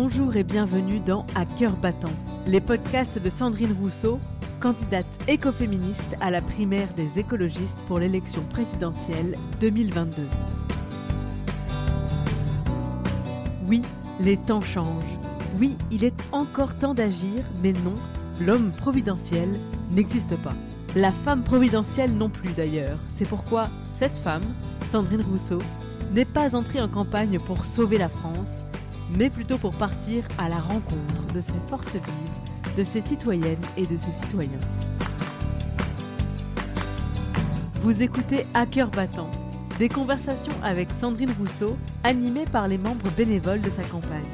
Bonjour et bienvenue dans À cœur battant, les podcasts de Sandrine Rousseau, candidate écoféministe à la primaire des écologistes pour l'élection présidentielle 2022. Oui, les temps changent. Oui, il est encore temps d'agir, mais non, l'homme providentiel n'existe pas. La femme providentielle non plus d'ailleurs. C'est pourquoi cette femme, Sandrine Rousseau, n'est pas entrée en campagne pour sauver la France, mais plutôt pour partir à la rencontre de ses forces vives, de ses citoyennes et de ses citoyens. Vous écoutez À cœur battant, des conversations avec Sandrine Rousseau, animées par les membres bénévoles de sa campagne.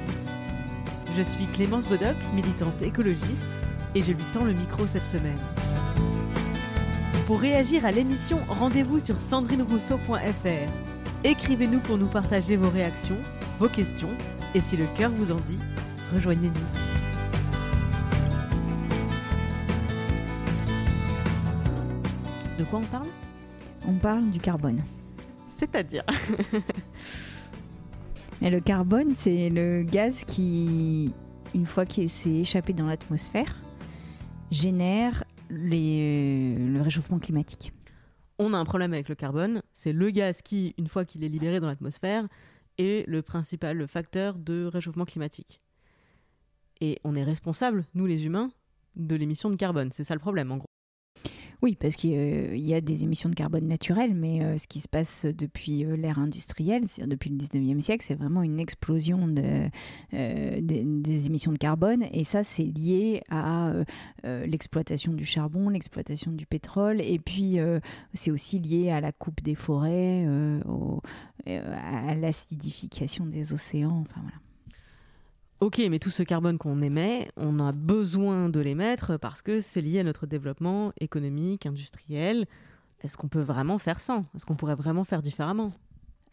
Je suis Clémence Bodoc, militante écologiste, et je lui tends le micro cette semaine. Pour réagir à l'émission, rendez-vous sur sandrinerousseau.fr. Écrivez-nous pour nous partager vos réactions, vos questions, et si le cœur vous en dit, rejoignez-nous. De quoi on parle? On parle du carbone. C'est-à-dire? Et le carbone, c'est le gaz qui, une fois qu'il s'est échappé dans l'atmosphère, génère les- le réchauffement climatique. On a un problème avec le carbone, c'est le gaz qui, une fois qu'il est libéré dans l'atmosphère, est le principal facteur de réchauffement climatique. Et on est responsable, nous les humains, de l'émission de carbone. C'est ça le problème en gros. Oui, parce qu'il euh, y a des émissions de carbone naturelles, mais euh, ce qui se passe depuis euh, l'ère industrielle, c'est-à-dire depuis le 19e siècle, c'est vraiment une explosion de, des, émissions de carbone. Et ça, c'est lié à l'exploitation du charbon, l'exploitation du pétrole, et puis c'est aussi lié à la coupe des forêts, à l'acidification des océans. Enfin voilà. Ok, mais tout ce carbone qu'on émet, on a besoin de l'émettre parce que c'est lié à notre développement économique, industriel. Est-ce qu'on peut vraiment faire sans Est-ce qu'on pourrait vraiment faire différemment?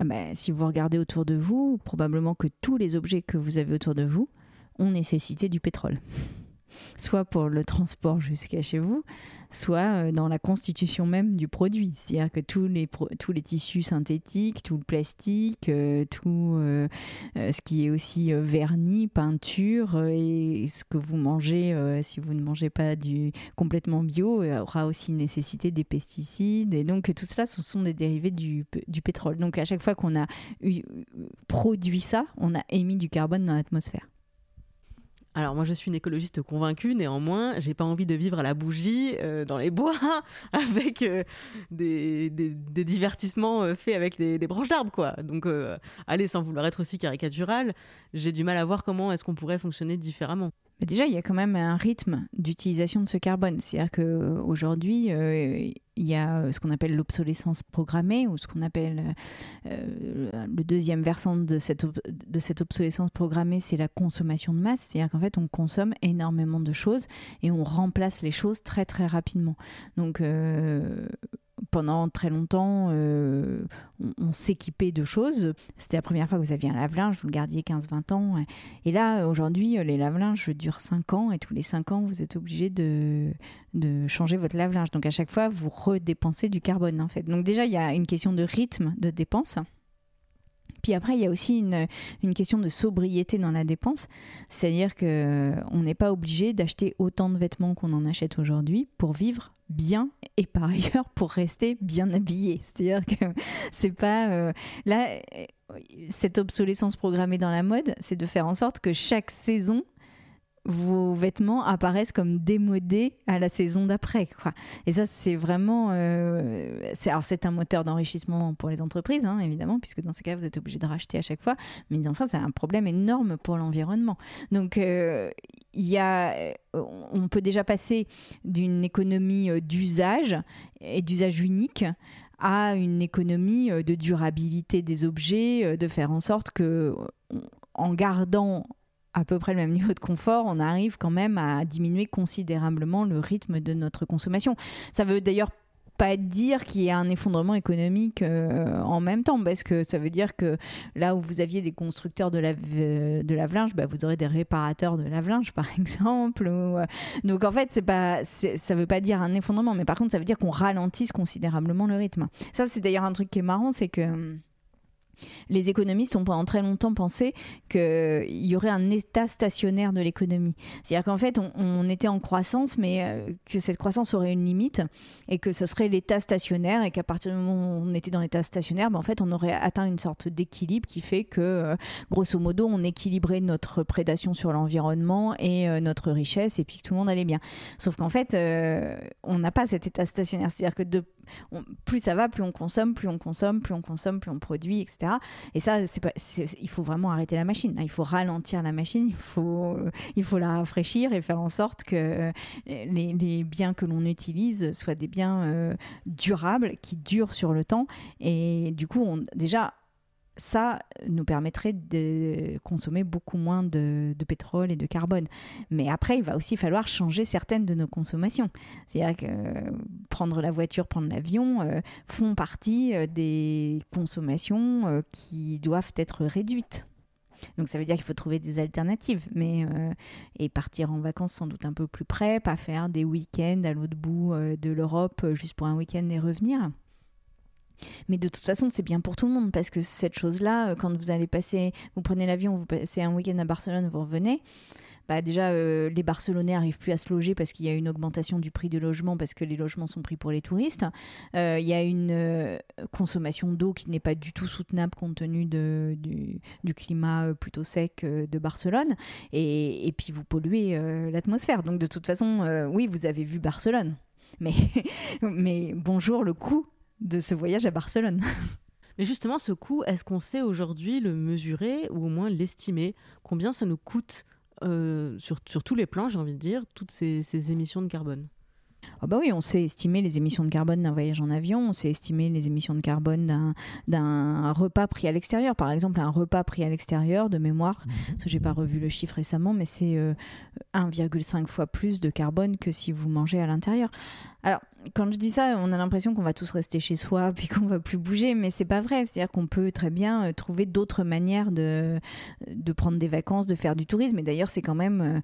Ben, si vous regardez autour de vous, probablement que tous les objets que vous avez autour de vous ont nécessité du pétrole. Soit pour le transport jusqu'à chez vous, soit euh, dans la constitution même du produit. C'est-à-dire que tous les, tous les tissus synthétiques, tout le plastique, euh, tout euh, ce qui est aussi vernis, peinture, et ce que vous mangez, si vous ne mangez pas du complètement bio, aura aussi nécessité des pesticides. Et donc tout cela, ce sont des dérivés du, pétrole. Donc à chaque fois qu'on a produit ça, on a émis du carbone dans l'atmosphère. Alors moi je suis une écologiste convaincue, néanmoins j'ai pas envie de vivre à la bougie euh, dans les bois avec euh, des, divertissements euh, faits avec des, des branches d'arbres quoi. Donc allez sans vouloir être aussi caricatural, j'ai du mal à voir comment est-ce qu'on pourrait fonctionner différemment. Déjà, il y a quand même un rythme d'utilisation de ce carbone. C'est-à-dire qu'aujourd'hui, il y a euh, ce qu'on appelle l'obsolescence programmée, ou ce qu'on appelle euh, le deuxième versant de cette, de cette obsolescence programmée, c'est la consommation de masse. C'est-à-dire qu'en fait, on consomme énormément de choses et on remplace les choses très très rapidement. Donc, euh, pendant très longtemps, euh, on, s'équipait de choses. C'était la première fois que vous aviez un lave-linge, vous le gardiez 15-20 ans. Et là, aujourd'hui, les lave-linges durent 5 ans et tous les 5 ans, vous êtes obligé de, de changer votre lave-linge. Donc à chaque fois, vous redépensez du carbone en fait. Donc déjà, il y a une question de rythme de dépense. Puis après, il y a aussi une, une question de sobriété dans la dépense. C'est-à-dire qu'on n'est pas obligé d'acheter autant de vêtements qu'on en achète aujourd'hui pour vivre bien et par ailleurs pour rester bien habillé. C'est-à-dire que c'est pas... euh, là, euh, cette obsolescence programmée dans la mode, c'est de faire en sorte que chaque saison, vos vêtements apparaissent comme démodés à la saison d'après. Et ça, c'est vraiment... euh, alors, c'est un moteur d'enrichissement pour les entreprises, hein, évidemment, puisque dans ces cas, vous êtes obligé de racheter à chaque fois. Mais enfin, c'est un problème énorme pour l'environnement. Donc, euh, y a, euh, on peut déjà passer d'une économie euh, d'usage et d'usage unique à une économie de durabilité des objets, de faire en sorte que, en gardant à peu près le même niveau de confort, on arrive quand même à diminuer considérablement le rythme de notre consommation. Ça veut d'ailleurs pas dire qu'il y a un effondrement économique euh, en même temps, parce que ça veut dire que là où vous aviez des constructeurs de, lave, de lave-linge, bah, vous aurez des réparateurs de lave-linge, par exemple. euh, donc en fait, c'est pas, c'est- ça veut pas dire un effondrement, mais par contre, ça veut dire qu'on ralentisse considérablement le rythme. Ça, c'est d'ailleurs un truc qui est marrant, c'est que hum, les économistes ont pendant très longtemps pensé qu'il y aurait un état stationnaire de l'économie. C'est-à-dire qu'en fait, on, était en croissance, mais euh, que cette croissance aurait une limite et que ce serait l'état stationnaire et qu'à partir du moment où on était dans l'état stationnaire, ben, en fait, on aurait atteint une sorte d'équilibre qui fait que, euh, grosso modo, on équilibrait notre prédation sur l'environnement et euh, notre richesse et puis que tout le monde allait bien. Sauf qu'en fait, on n'a pas cet état stationnaire. C'est-à-dire que de plus ça va, plus on consomme, plus on consomme, plus on consomme, plus on produit, etc. Et ça, c'est pas, il faut vraiment arrêter la machine. Il faut ralentir la machine, il faut, il faut la rafraîchir et faire en sorte que euh, les, biens que l'on utilise soient des biens euh, durables, qui durent sur le temps. Et du coup, on, déjà, ça nous permettrait de consommer beaucoup moins de, pétrole et de carbone. Mais après, il va aussi falloir changer certaines de nos consommations. C'est-à-dire que prendre la voiture, prendre l'avion euh, font partie euh, des consommations euh, qui doivent être réduites. Donc ça veut dire qu'il faut trouver des alternatives, mais et partir en vacances sans doute un peu plus près, pas faire des week-ends à l'autre bout de l'Europe juste pour un week-end et revenir. Mais de toute façon, c'est bien pour tout le monde parce que cette chose-là, euh, quand vous allez passer, vous prenez l'avion, vous passez un week-end à Barcelone, vous revenez. Bah déjà, euh, les Barcelonais n'arrivent plus à se loger parce qu'il y a une augmentation du prix de logement parce que les logements sont pris pour les touristes. Euh, il y a une consommation d'eau qui n'est pas du tout soutenable compte tenu du, climat plutôt sec de Barcelone. Et, et puis, vous polluez l'atmosphère. Donc, de toute façon, oui, vous avez vu Barcelone. Mais, mais bonjour le coût de ce voyage à Barcelone. Mais justement, ce coût, est-ce qu'on sait aujourd'hui le mesurer ou au moins l'estimer? Combien ça nous coûte euh, sur, sur, tous les plans, j'ai envie de dire, toutes ces, ces émissions de carbone? Ah bah oui, on sait estimer les émissions de carbone d'un voyage en avion, on sait estimer les émissions de carbone d'un repas pris à l'extérieur. Par exemple, un repas pris à l'extérieur, de mémoire, mhm. parce que j'ai pas revu le chiffre récemment, mais c'est 1,5 euh, fois plus de carbone que si vous mangez à l'intérieur. Alors, quand je dis ça, on a l'impression qu'on va tous rester chez soi puis qu'on va plus bouger, mais c'est pas vrai. C'est-à-dire qu'on peut très bien euh, trouver d'autres manières de, de prendre des vacances, de faire du tourisme. Et d'ailleurs, c'est quand même euh,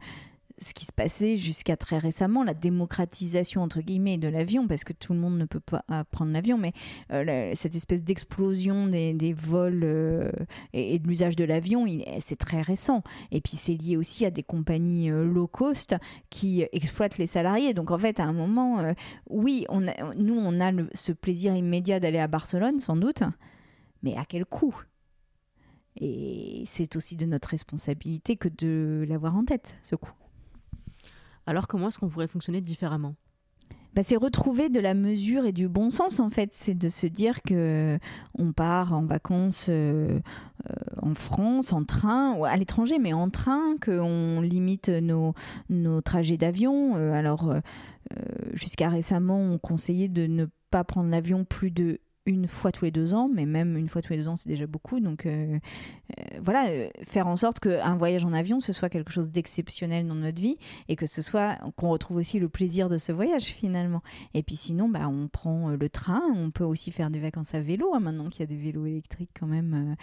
ce qui se passait jusqu'à très récemment, la démocratisation entre guillemets de l'avion, parce que tout le monde ne peut pas prendre l'avion, mais euh, cette espèce d'explosion des, vols euh, et, de l'usage de l'avion, c'est très récent. Et puis c'est lié aussi à des compagnies euh, low cost qui exploitent les salariés. Donc en fait, à un moment, oui, nous on a ce plaisir immédiat d'aller à Barcelone, sans doute, mais à quel coût? Et c'est aussi de notre responsabilité que de l'avoir en tête, ce coût. Alors comment est-ce qu'on pourrait fonctionner différemment? Bah, c'est retrouver de la mesure et du bon sens en fait. C'est de se dire que on part en vacances euh, euh, en France, en train, ou à l'étranger, mais en train, qu'on limite nos, nos trajets d'avion. Euh, alors, jusqu'à récemment, on conseillait de ne pas prendre l'avion plus de une fois tous les deux ans, mais même une fois tous les deux ans, c'est déjà beaucoup. Donc euh, euh, voilà, euh, faire en sorte qu'un voyage en avion, ce soit quelque chose d'exceptionnel dans notre vie et que ce soit qu'on retrouve aussi le plaisir de ce voyage finalement. Et puis sinon, bah, on prend le train, on peut aussi faire des vacances à vélo. Hein, maintenant qu'il y a des vélos électriques quand même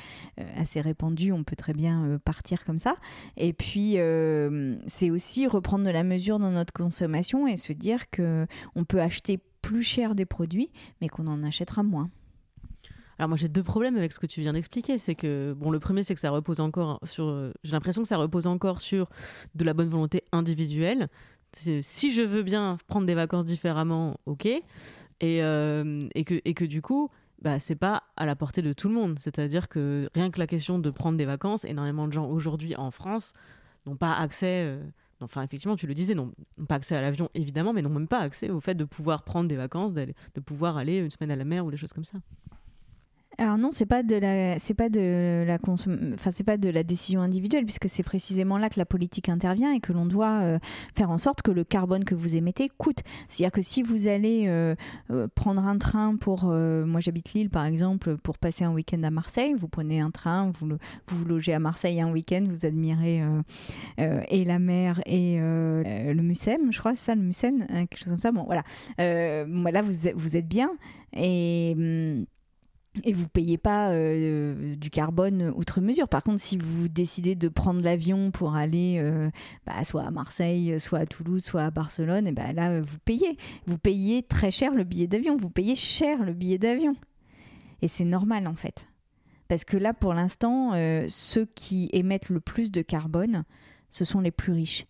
assez répandus, on peut très bien partir comme ça. Et puis c'est aussi reprendre de la mesure dans notre consommation et se dire que on peut acheter plus cher des produits, mais qu'on en achètera moins. Alors moi j'ai deux problèmes avec ce que tu viens d'expliquer, c'est que bon le premier c'est que ça repose encore sur, j'ai l'impression que ça repose encore sur de la bonne volonté individuelle. Si je veux bien prendre des vacances différemment, ok, et, euh, et, que, et que du coup bah, c'est pas à la portée de tout le monde. C'est-à-dire que rien que la question de prendre des vacances, énormément de gens aujourd'hui en France n'ont pas accès. Euh, enfin effectivement tu le disais, n'ont pas accès à l'avion évidemment, mais n'ont même pas accès au fait de pouvoir prendre des vacances, de pouvoir aller une semaine à la mer ou des choses comme ça. Alors non, c'est pas de la, c'est pas de la enfin c'est pas de la décision individuelle puisque c'est précisément là que la politique intervient et que l'on doit euh, faire en sorte que le carbone que vous émettez coûte. C'est-à-dire que si vous allez euh, euh, prendre un train pour, moi j'habite Lille par exemple, pour passer un week-end à Marseille, vous prenez un train, vous vous, logez à Marseille un week-end, vous admirez et la mer et le Mucem, je crois, c'est ça le Mucem, hein, quelque chose comme ça. Bon voilà, voilà vous vous êtes bien et hum, et vous payez pas euh, du carbone outre mesure. Par contre, si vous décidez de prendre l'avion pour aller euh, bah, soit à Marseille, soit à Toulouse, soit à Barcelone, et bah, là, vous payez. Vous payez très cher le billet d'avion. Vous payez cher le billet d'avion. Et c'est normal, en fait. Parce que là, pour l'instant, euh, ceux qui émettent le plus de carbone, ce sont les plus riches.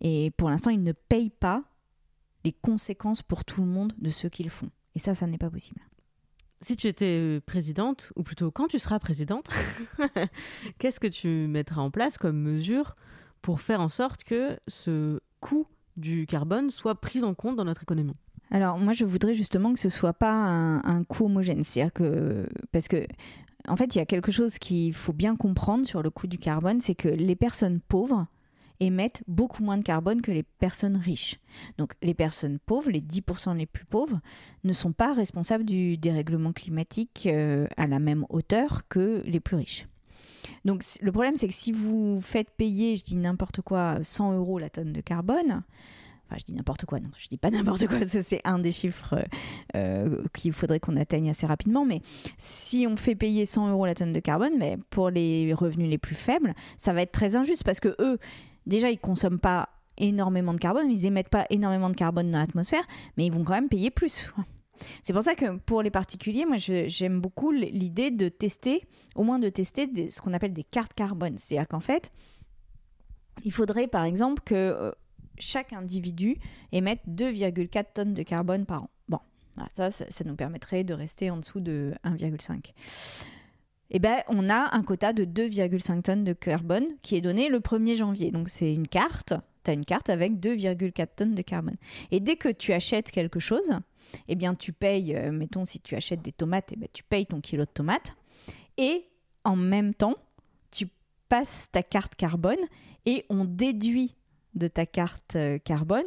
Et pour l'instant, ils ne payent pas les conséquences pour tout le monde de ce qu'ils font. Et ça, ça n'est pas possible. Si tu étais euh, présidente, ou plutôt quand tu seras présidente, qu'est-ce que tu mettras en place comme mesure pour faire en sorte que ce coût du carbone soit pris en compte dans notre économie? Alors moi je voudrais justement que ce soit pas un, un coût homogène, c'est-à-dire que parce que en fait il y a quelque chose qu'il faut bien comprendre sur le coût du carbone, c'est que les personnes pauvres émettent beaucoup moins de carbone que les personnes riches. Donc les personnes pauvres, les 10% les plus pauvres, ne sont pas responsables du dérèglement climatique euh, à la même hauteur que les plus riches. Donc le problème c'est que si vous faites payer, je dis n'importe quoi, 100 euros la tonne de carbone, Enfin, je dis n'importe quoi, non, je dis pas n'importe quoi, c'est un des chiffres euh, qu'il faudrait qu'on atteigne assez rapidement. Mais si on fait payer 100 euros la tonne de carbone, mais pour les revenus les plus faibles, ça va être très injuste parce que eux, déjà, ils consomment pas énormément de carbone, ils émettent pas énormément de carbone dans l'atmosphère, mais ils vont quand même payer plus. C'est pour ça que pour les particuliers, moi j'aime beaucoup l'idée de tester, au moins de tester ce qu'on appelle des cartes carbone. C'est-à-dire qu'en fait, il faudrait par exemple que euh, chaque individu émette 2,4 tonnes de carbone par an. Bon, ça, ça, ça nous permettrait de rester en dessous de 1,5 eh ben, on a un quota de 2,5 tonnes de carbone qui est donné le 1er janvier. Donc c'est une carte, tu as une carte avec 2,4 tonnes de carbone. Et dès que tu achètes quelque chose, eh bien tu payes, euh, mettons si tu achètes des tomates, eh ben, tu payes ton kilo de tomates. Et en même temps, tu passes ta carte carbone et on déduit de ta carte euh, carbone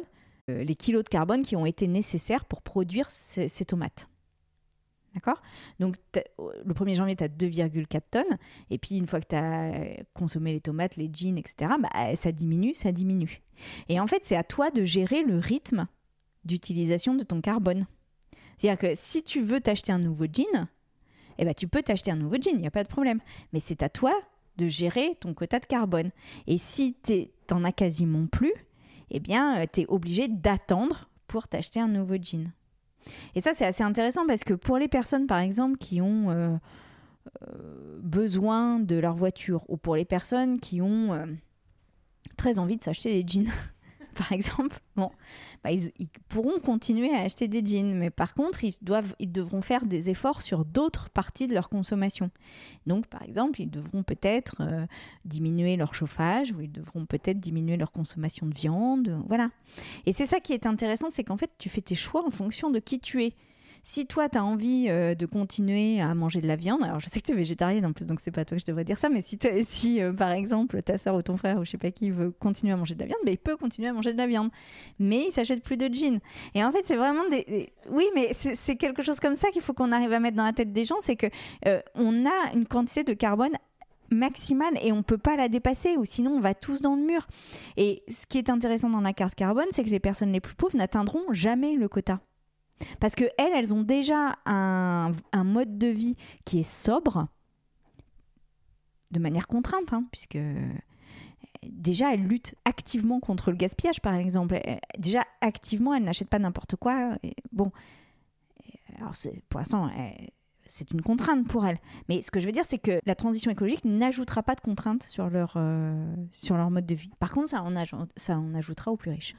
euh, les kilos de carbone qui ont été nécessaires pour produire ces tomates. D'accord? Donc, le 1er janvier, tu as 2,4 tonnes. Et puis, une fois que tu as consommé les tomates, les jeans, etc., bah, ça diminue, ça diminue. Et en fait, c'est à toi de gérer le rythme d'utilisation de ton carbone. C'est-à-dire que si tu veux t'acheter un nouveau jean, eh ben, tu peux t'acheter un nouveau jean, il n'y a pas de problème. Mais c'est à toi de gérer ton quota de carbone. Et si tu n'en as quasiment plus, eh bien, euh, tu es obligé d'attendre pour t'acheter un nouveau jean. Et ça, c'est assez intéressant parce que pour les personnes, par exemple, qui ont euh, euh, besoin de leur voiture ou pour les personnes qui ont euh, très envie de s'acheter des jeans, par exemple, bon, bah, ils, pourront continuer à acheter des jeans, mais par contre, ils, doivent, ils devront faire des efforts sur d'autres parties de leur consommation. Donc, par exemple, ils devront peut-être euh, diminuer leur chauffage, ou ils devront peut-être diminuer leur consommation de viande, voilà. Et c'est ça qui est intéressant, c'est qu'en fait, tu fais tes choix en fonction de qui tu es. Si toi, tu as envie euh, de continuer à manger de la viande, alors je sais que tu es végétarienne en plus, donc c'est pas toi que je devrais dire ça, mais si, si euh, par exemple ta soeur ou ton frère ou je sais pas qui veut continuer à manger de la viande, ben, il peut continuer à manger de la viande. Mais il s'achète plus de jeans. Et en fait, c'est vraiment des, Oui, mais c'est quelque chose comme ça qu'il faut qu'on arrive à mettre dans la tête des gens, c'est que euh, on a une quantité de carbone maximale et on peut pas la dépasser ou sinon on va tous dans le mur. Et ce qui est intéressant dans la carte carbone, c'est que les personnes les plus pauvres n'atteindront jamais le quota. Parce que elles, elles ont déjà un, mode de vie qui est sobre, de manière contrainte, hein, puisque déjà elles luttent activement contre le gaspillage, par exemple. Déjà activement, elles n'achètent pas n'importe quoi. bon, alors pour l'instant, c'est une contrainte pour elles. Mais ce que je veux dire, c'est que la transition écologique n'ajoutera pas de contraintes sur leur, euh, sur leur mode de vie. Par contre, ça ça en ajoutera aux plus riches.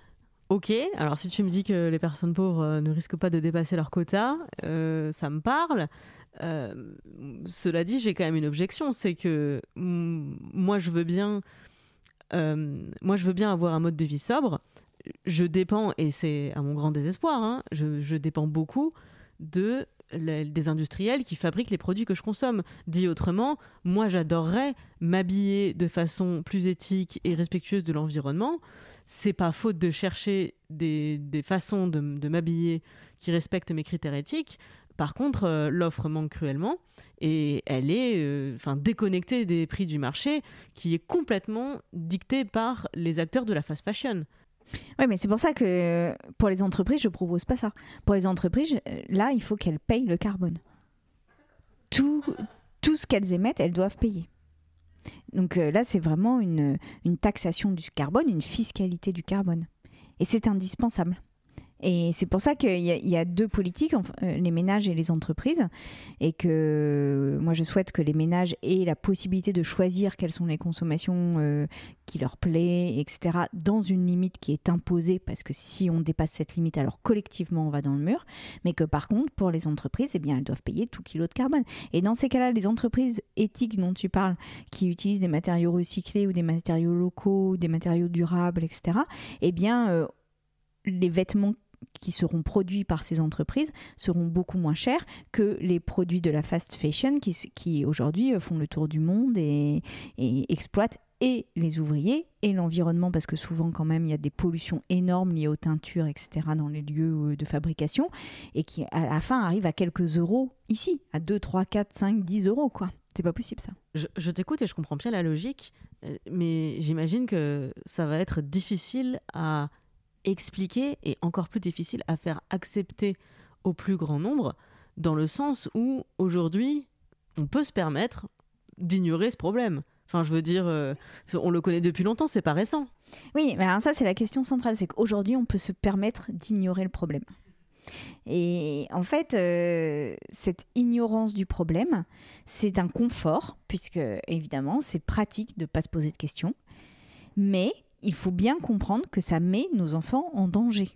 Ok, alors si tu me dis que les personnes pauvres euh, ne risquent pas de dépasser leur quota, euh, ça me parle. Euh, cela dit, j'ai quand même une objection, c'est que moi je veux bien, moi je veux bien avoir un mode de vie sobre. Je dépends, et c'est à mon grand désespoir, hein, je, dépends beaucoup de des industriels qui fabriquent les produits que je consomme. Dit autrement, moi j'adorerais m'habiller de façon plus éthique et respectueuse de l'environnement c'est pas faute de chercher des, façons de, m'habiller qui respectent mes critères éthiques. Par contre, euh, l'offre manque cruellement et elle est euh, enfin déconnectée des prix du marché qui est complètement dictée par les acteurs de la fast fashion. Oui, mais c'est pour ça que pour les entreprises, je propose pas ça. Pour les entreprises, là, il faut qu'elles payent le carbone. Tout, tout ce qu'elles émettent, elles doivent payer. Donc euh, là, c'est vraiment une, taxation du carbone, une fiscalité du carbone. Et c'est indispensable. Et c'est pour ça qu'il y, a deux politiques, euh, les ménages et les entreprises, et que moi je souhaite que les ménages aient la possibilité de choisir quelles sont les consommations euh, qui leur plaît, etc., dans une limite qui est imposée, parce que si on dépasse cette limite, alors collectivement on va dans le mur, mais que par contre pour les entreprises, eh bien elles doivent payer tout kilo de carbone. Et dans ces cas-là, les entreprises éthiques dont tu parles, qui utilisent des matériaux recyclés ou des matériaux locaux, des matériaux durables, etc., eh bien euh, les vêtements qui seront produits par ces entreprises seront beaucoup moins chers que les produits de la fast fashion qui, qui aujourd'hui euh, font le tour du monde et, exploitent et les ouvriers et l'environnement parce que souvent quand même il y a des pollutions énormes liées aux teintures etc dans les lieux euh, de fabrication et qui à la fin arrivent à quelques euros ici à 2, 3, 4, 5, 10 euros quoi. C'est pas possible ça. Je, t'écoute et je comprends bien la logique, euh, mais j'imagine que ça va être difficile à expliquer et encore plus difficile à faire accepter au plus grand nombre, dans le sens où aujourd'hui, on peut se permettre d'ignorer ce problème. Enfin, je veux dire, euh, on le connaît depuis longtemps, c'est pas récent. Oui, mais alors ça, c'est la question centrale, c'est qu'aujourd'hui, on peut se permettre d'ignorer le problème. Et en fait, euh, cette ignorance du problème, c'est un confort, puisque évidemment, c'est pratique de ne pas se poser de questions. Mais il faut bien comprendre que ça met nos enfants en danger.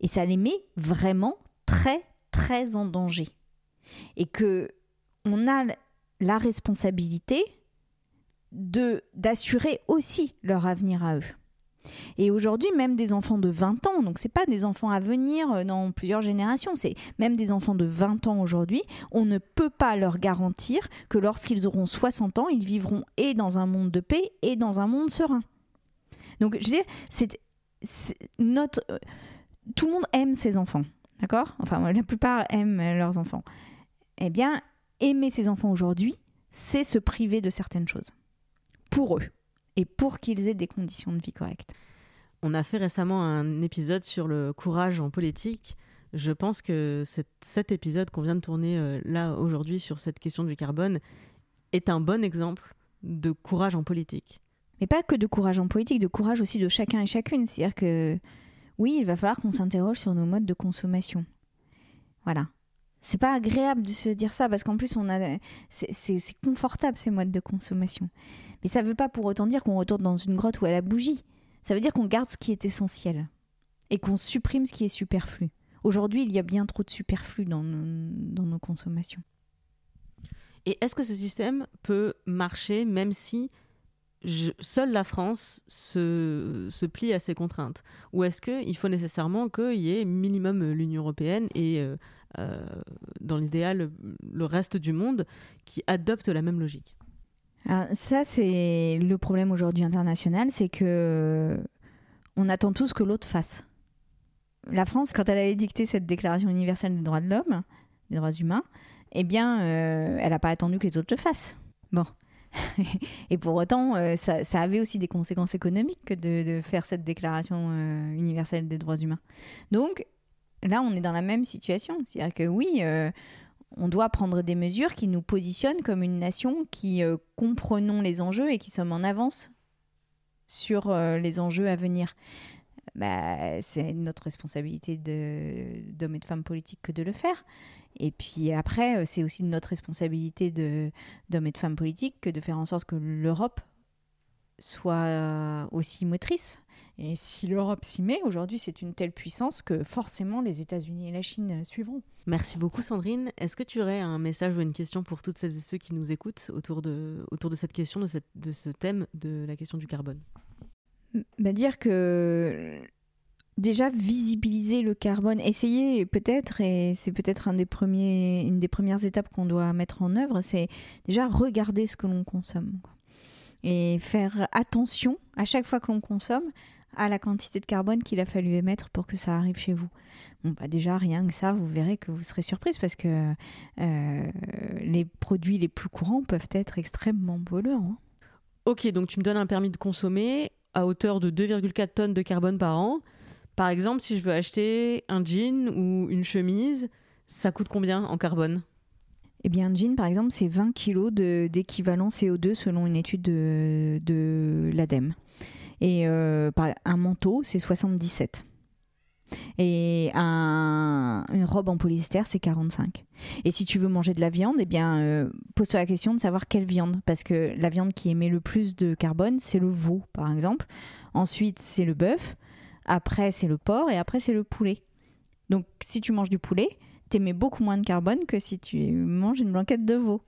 Et ça les met vraiment très, très en danger. Et que on a la responsabilité de d'assurer aussi leur avenir à eux. Et aujourd'hui, même des enfants de 20 ans, donc c'est pas des enfants à venir euh, dans plusieurs générations, c'est même des enfants de 20 ans aujourd'hui, on ne peut pas leur garantir que lorsqu'ils auront 60 ans, ils vivront et dans un monde de paix et dans un monde serein. Donc, je veux dire, c'est notre. Euh, tout le monde aime ses enfants, d'accord? Enfin, la plupart aiment leurs enfants. Eh bien, aimer ses enfants aujourd'hui, c'est se priver de certaines choses. Pour eux. Et pour qu'ils aient des conditions de vie correctes. On a fait récemment un épisode sur le courage en politique. Je pense que cet épisode qu'on vient de tourner euh, là aujourd'hui sur cette question du carbone est un bon exemple de courage en politique mais pas que de courage en politique, de courage aussi de chacun et chacune. C'est-à-dire que oui, il va falloir qu'on s'interroge sur nos modes de consommation. Voilà. C'est pas agréable de se dire ça parce qu'en plus on a c'est confortable ces modes de consommation. Mais ça veut pas pour autant dire qu'on retourne dans une grotte où elle a bougie. Ça veut dire qu'on garde ce qui est essentiel et qu'on supprime ce qui est superflu. Aujourd'hui, il y a bien trop de superflu dans nos consommations. Et est-ce que ce système peut marcher même si seule la France se, plie à ces contraintes Ou est-ce qu'il faut nécessairement qu'il y ait minimum l'Union européenne et, euh, euh, dans l'idéal, le reste du monde qui adopte la même logique? Ça, c'est le problème aujourd'hui international, c'est que on attend tous que l'autre fasse. La France, quand elle a édicté cette déclaration universelle des droits de l'homme, des droits humains, eh bien, euh, elle n'a pas attendu que les autres le fassent. Bon, et pour autant, euh, ça, avait aussi des conséquences économiques que de, faire cette déclaration euh, universelle des droits humains. Donc là, on est dans la même situation. C'est-à-dire que oui, euh, on doit prendre des mesures qui nous positionnent comme une nation qui comprenons les enjeux et qui sommes en avance sur les enjeux à venir. Bah, c'est notre responsabilité d'hommes et de femmes politiques que de le faire. Et puis après, euh, c'est aussi notre responsabilité d'hommes et de femmes politiques que de faire en sorte que l'Europe soit euh, aussi motrice. Et si l'Europe s'y met, aujourd'hui, c'est une telle puissance que forcément les États-Unis et la Chine suivront. Merci beaucoup, Sandrine. Est-ce que tu aurais un message ou une question pour toutes celles et ceux qui nous écoutent autour de, autour de cette question, de, cette, de ce thème de la question du carbone? Bah Dire que déjà visibiliser le carbone, essayer peut-être, et c'est peut-être un une des premières étapes qu'on doit mettre en œuvre, c'est déjà regarder ce que l'on consomme. Et faire attention à chaque fois que l'on consomme à la quantité de carbone qu'il a fallu émettre pour que ça arrive chez vous. Bon, bah déjà, rien que ça, vous verrez que vous serez surprise parce que euh, les produits les plus courants peuvent être extrêmement polluants. Hein. Ok, donc tu me donnes un permis de consommer à hauteur de 2,4 tonnes de carbone par an. Par exemple, si je veux acheter un jean ou une chemise, ça coûte combien en carbone? Eh bien, un jean, par exemple, c'est 20 kg d'équivalent CO2 selon une étude de, de l'ADEME. Et euh, un manteau, c'est 77. Et un- une robe en polyester, c'est 45. Et si tu veux manger de la viande, eh bien, euh, pose-toi la question de savoir quelle viande. Parce que la viande qui émet le plus de carbone, c'est le veau, par exemple. Ensuite, c'est le bœuf. Après, c'est le porc. Et après, c'est le poulet. Donc, si tu manges du poulet, t'émets beaucoup moins de carbone que si tu manges une blanquette de veau.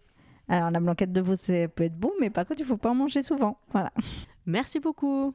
Alors, la blanquette de veau, ça peut être bon, mais par contre, il faut pas en manger souvent. Voilà. Merci beaucoup.